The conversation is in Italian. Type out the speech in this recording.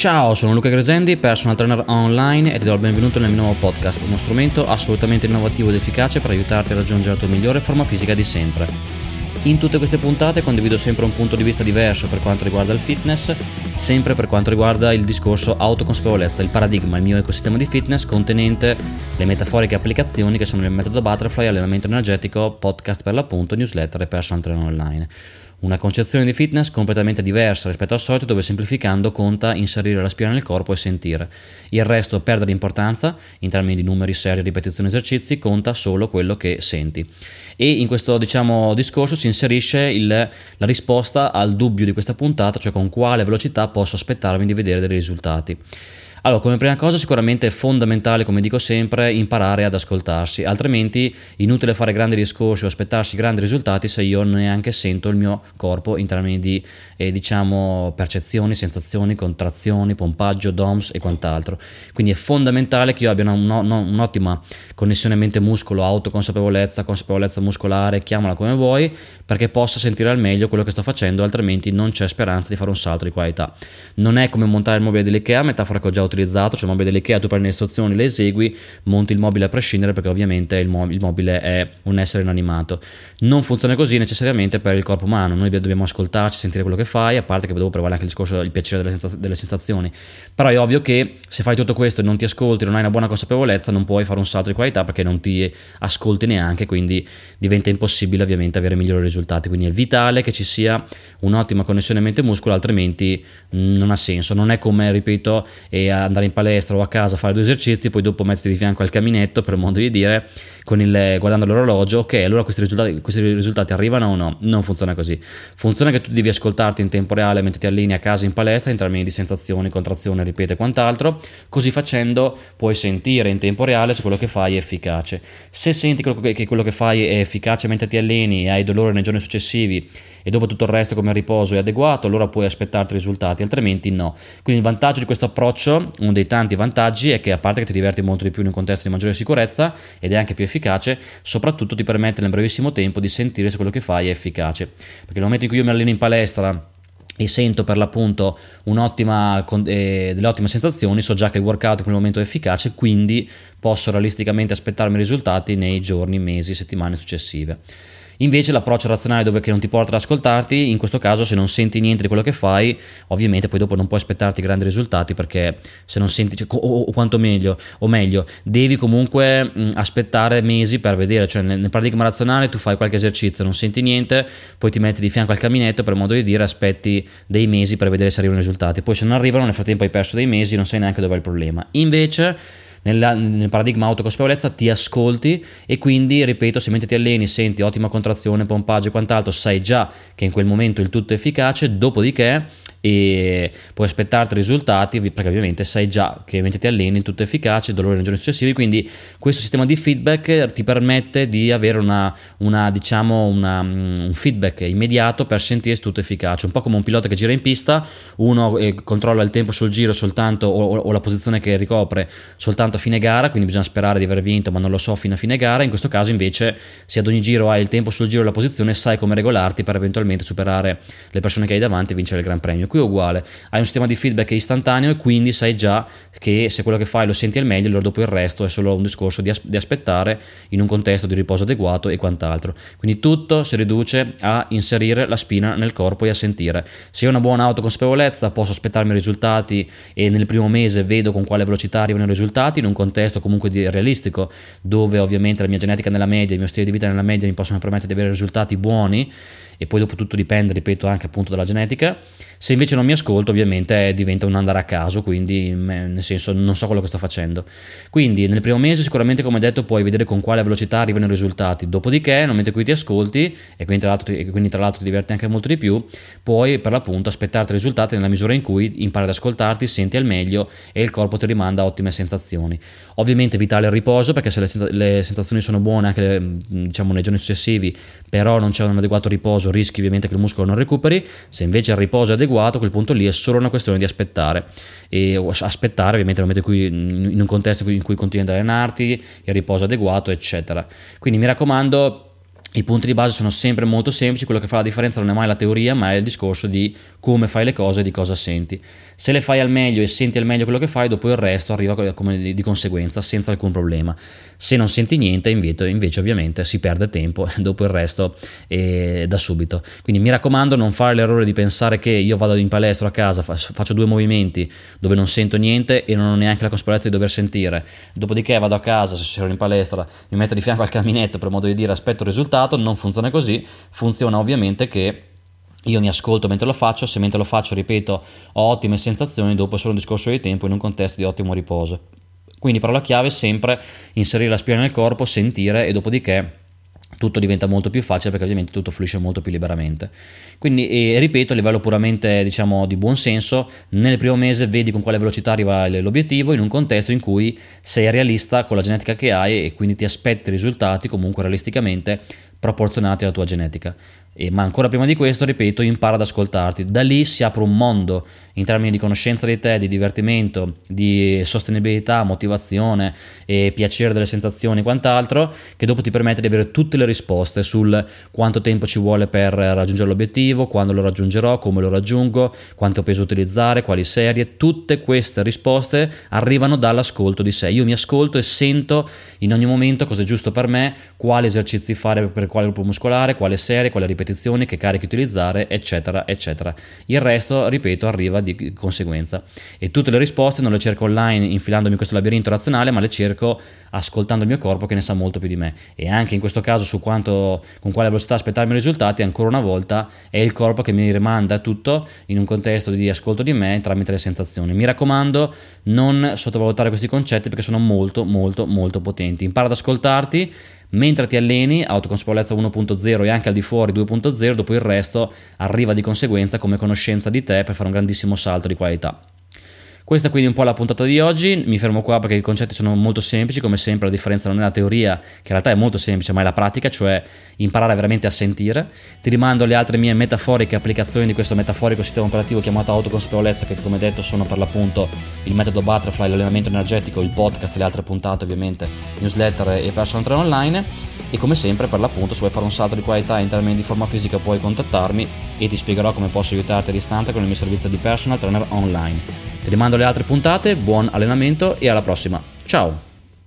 Ciao, sono Luca Gresendi, personal trainer online e ti do il benvenuto nel mio nuovo podcast, uno strumento assolutamente innovativo ed efficace per aiutarti a raggiungere la tua migliore forma fisica di sempre. In tutte queste puntate condivido sempre un punto di vista diverso per quanto riguarda il fitness, sempre per quanto riguarda il discorso autoconsapevolezza, il paradigma, il mio ecosistema di fitness contenente le metaforiche applicazioni che sono il metodo Butterfly, allenamento energetico, podcast per l'appunto, newsletter e personal trainer online. Una concezione di fitness completamente diversa rispetto al solito dove semplificando conta inserire la spina nel corpo e sentire. Il resto perde di importanza in termini di numeri, serie, ripetizioni, esercizi, conta solo quello che senti. E in questo diciamo, discorso si inserisce il, la risposta al dubbio di questa puntata, cioè con quale velocità posso aspettarmi di vedere dei risultati. Allora, come prima cosa sicuramente è fondamentale, come dico sempre, imparare ad ascoltarsi, altrimenti inutile fare grandi discorsi o aspettarsi grandi risultati se io neanche sento il mio corpo in termini di, eh, diciamo, percezioni, sensazioni, contrazioni, pompaggio, DOMS e quant'altro. Quindi è fondamentale che io abbia una, una, un'ottima connessione mente-muscolo, autoconsapevolezza, consapevolezza muscolare, chiamala come vuoi, perché possa sentire al meglio quello che sto facendo, altrimenti non c'è speranza di fare un salto di qualità. Non è come montare il mobile dell'IKEA, metafora che ho già utilizzato, cioè il mobile dell'IKEA, tu prendi le istruzioni, le esegui, monti il mobile a prescindere perché ovviamente il, mo- il mobile è un essere inanimato. Non funziona così necessariamente per il corpo umano, noi dobbiamo ascoltarci, sentire quello che fai, a parte che dopo provare anche il discorso del piacere delle, senza- delle sensazioni. Però è ovvio che se fai tutto questo e non ti ascolti, non hai una buona consapevolezza, non puoi fare un salto di qualità perché non ti ascolti neanche, quindi diventa impossibile ovviamente avere migliori risultati. Quindi è vitale che ci sia un'ottima connessione mente-muscolo, altrimenti non ha senso. Non è come, ripeto, andare in palestra o a casa a fare due esercizi, poi dopo mettersi di fianco al caminetto, per modo di dire, il, guardando l'orologio, ok, allora questi risultati, questi risultati, arrivano o no? Non funziona così. Funziona che tu devi ascoltarti in tempo reale mentre ti allini a casa in palestra in termini di sensazioni, contrazione, ripete e quant'altro. Così facendo puoi sentire in tempo reale se quello che fai è efficache. Se senti che quello che fai è efficace mentre ti alleni e hai dolore nei giorni successivi e dopo tutto il resto come riposo è adeguato, allora puoi aspettarti risultati, altrimenti no. Quindi il vantaggio di questo approccio, uno dei tanti vantaggi, è che a parte che ti diverti molto di più in un contesto di maggiore sicurezza ed è anche più efficace, soprattutto ti permette nel brevissimo tempo di sentire se quello che fai è efficace. Perché nel momento in cui io mi alleno in palestra e sento per l'appunto eh, delle ottime sensazioni, so già che il workout in quel momento è efficace, quindi posso realisticamente aspettarmi risultati nei giorni, mesi, settimane successive. Invece l'approccio razionale dove che non ti porta ad ascoltarti, in questo caso se non senti niente di quello che fai, ovviamente poi dopo non puoi aspettarti grandi risultati perché se non senti, cioè, o, o, quanto meglio, o meglio, devi comunque mh, aspettare mesi per vedere, cioè nel, nel, paradigma razionale tu fai qualche esercizio, non senti niente, poi ti metti di fianco al caminetto per modo di dire, aspetti dei mesi per vedere se arrivano i risultati, poi se non arrivano nel frattempo hai perso dei mesi, non sai neanche dove è il problema. Invece nella, nel paradigma autoconsapevolezza ti ascolti e quindi, ripeto, se mentre ti alleni senti ottima contrazione, pompaggio e quant'altro, sai già che in quel momento il tutto è efficace, dopodiché e puoi aspettarti risultati perché ovviamente sai già che mentre ti alleni tutto è efficace, dolore nei giorni successivi, quindi questo sistema di feedback ti permette di avere una, una, diciamo una, mm, un feedback immediato per sentire se tutto è efficace, un po' come un pilota che gira in pista, uno eh, controlla il tempo sul giro soltanto o, o, la posizione che ricopre soltanto a fine gara, quindi bisogna sperare di aver vinto ma non lo so fino a fine gara, in questo caso invece se ad ogni giro hai il tempo sul giro e la posizione sai come regolarti per eventualmente superare le persone che hai davanti e vincere il Gran Premio qui è uguale, hai un sistema di feedback istantaneo e quindi sai già che se quello che fai lo senti al meglio, allora dopo il resto è solo un discorso di, as- di aspettare in un contesto di riposo adeguato e quant'altro. Quindi tutto si riduce a inserire la spina nel corpo e a sentire. Se ho una buona autoconsapevolezza posso aspettarmi risultati e nel primo mese vedo con quale velocità arrivano i risultati in un contesto comunque realistico dove ovviamente la mia genetica nella media, il mio stile di vita nella media mi possono permettere di avere risultati buoni e poi dopo tutto dipende, ripeto, anche appunto dalla genetica. Se invece non mi ascolto, ovviamente diventa un andare a caso, quindi nel senso non so quello che sto facendo. Quindi nel primo mese sicuramente, come detto, puoi vedere con quale velocità arrivano i risultati. Dopodiché, nel momento in cui ti ascolti, e quindi tra l'altro, quindi tra l'altro ti diverti anche molto di più, puoi per l'appunto aspettarti i risultati nella misura in cui impari ad ascoltarti, senti al meglio e il corpo ti rimanda ottime sensazioni. Ovviamente vitale il riposo, perché se le sensazioni sono buone anche diciamo nei giorni successivi, però non c'è un adeguato riposo, rischi ovviamente che il muscolo non recuperi, se invece il riposo è adeguato, a quel punto lì è solo una questione di aspettare e aspettare ovviamente nel momento in, cui, in un contesto in cui continui ad allenarti, il riposo adeguato, eccetera. Quindi mi raccomando i punti di base sono sempre molto semplici, quello che fa la differenza non è mai la teoria, ma è il discorso di come fai le cose e di cosa senti. Se le fai al meglio e senti al meglio quello che fai, dopo il resto arriva di, di conseguenza senza alcun problema. Se non senti niente, invece, invece ovviamente si perde tempo dopo il resto è da subito. Quindi mi raccomando, non fare l'errore di pensare che io vado in palestra a casa, faccio due movimenti dove non sento niente e non ho neanche la consapevolezza di dover sentire. Dopodiché vado a casa, se sono in palestra, mi metto di fianco al caminetto per modo di dire aspetto il risultato, non funziona così, funziona ovviamente che io mi ascolto mentre lo faccio, se mentre lo faccio, ripeto, ho ottime sensazioni, dopo è solo un discorso di tempo in un contesto di ottimo riposo. Quindi parola chiave è sempre inserire la spina nel corpo, sentire e dopodiché tutto diventa molto più facile perché ovviamente tutto fluisce molto più liberamente. Quindi, ripeto, a livello puramente diciamo di buon senso, nel primo mese vedi con quale velocità arriva l'obiettivo in un contesto in cui sei realista con la genetica che hai e quindi ti aspetti risultati comunque realisticamente proporzionati alla tua genetica. E, ma ancora prima di questo, ripeto, impara ad ascoltarti. Da lì si apre un mondo in termini di conoscenza di te, di divertimento, di sostenibilità, motivazione e piacere delle sensazioni e quant'altro, che dopo ti permette di avere tutte le risposte sul quanto tempo ci vuole per raggiungere l'obiettivo, quando lo raggiungerò, come lo raggiungo, quanto peso utilizzare, quali serie. Tutte queste risposte arrivano dall'ascolto di sé. Io mi ascolto e sento in ogni momento cosa è giusto per me, quali esercizi fare per quale gruppo muscolare, quale serie, quale ripetizioni, che carichi utilizzare, eccetera, eccetera. Il resto, ripeto, arriva di conseguenza. E tutte le risposte non le cerco online infilandomi in questo labirinto razionale, ma le cerco ascoltando il mio corpo che ne sa molto più di me. E anche in questo caso, su quanto, con quale velocità aspettarmi i risultati, ancora una volta è il corpo che mi rimanda tutto in un contesto di ascolto di me tramite le sensazioni. Mi raccomando, non sottovalutare questi concetti perché sono molto, molto, molto potenti. Impara ad ascoltarti mentre ti alleni, autoconsapevolezza 1.0 e anche al di fuori 2.0, dopo il resto arriva di conseguenza come conoscenza di te per fare un grandissimo salto di qualità. Questa è quindi un po' la puntata di oggi, mi fermo qua perché i concetti sono molto semplici, come sempre la differenza non è la teoria, che in realtà è molto semplice, ma è la pratica, cioè imparare veramente a sentire. Ti rimando alle altre mie metaforiche applicazioni di questo metaforico sistema operativo chiamato autoconsapevolezza, che come detto sono per l'appunto il metodo Butterfly, l'allenamento energetico, il podcast le altre puntate ovviamente, newsletter e personal trainer online. E come sempre per l'appunto se vuoi fare un salto di qualità in termini di forma fisica puoi contattarmi e ti spiegherò come posso aiutarti a distanza con il mio servizio di personal trainer online. Ti rimando alle altre puntate, buon allenamento e alla prossima. Ciao!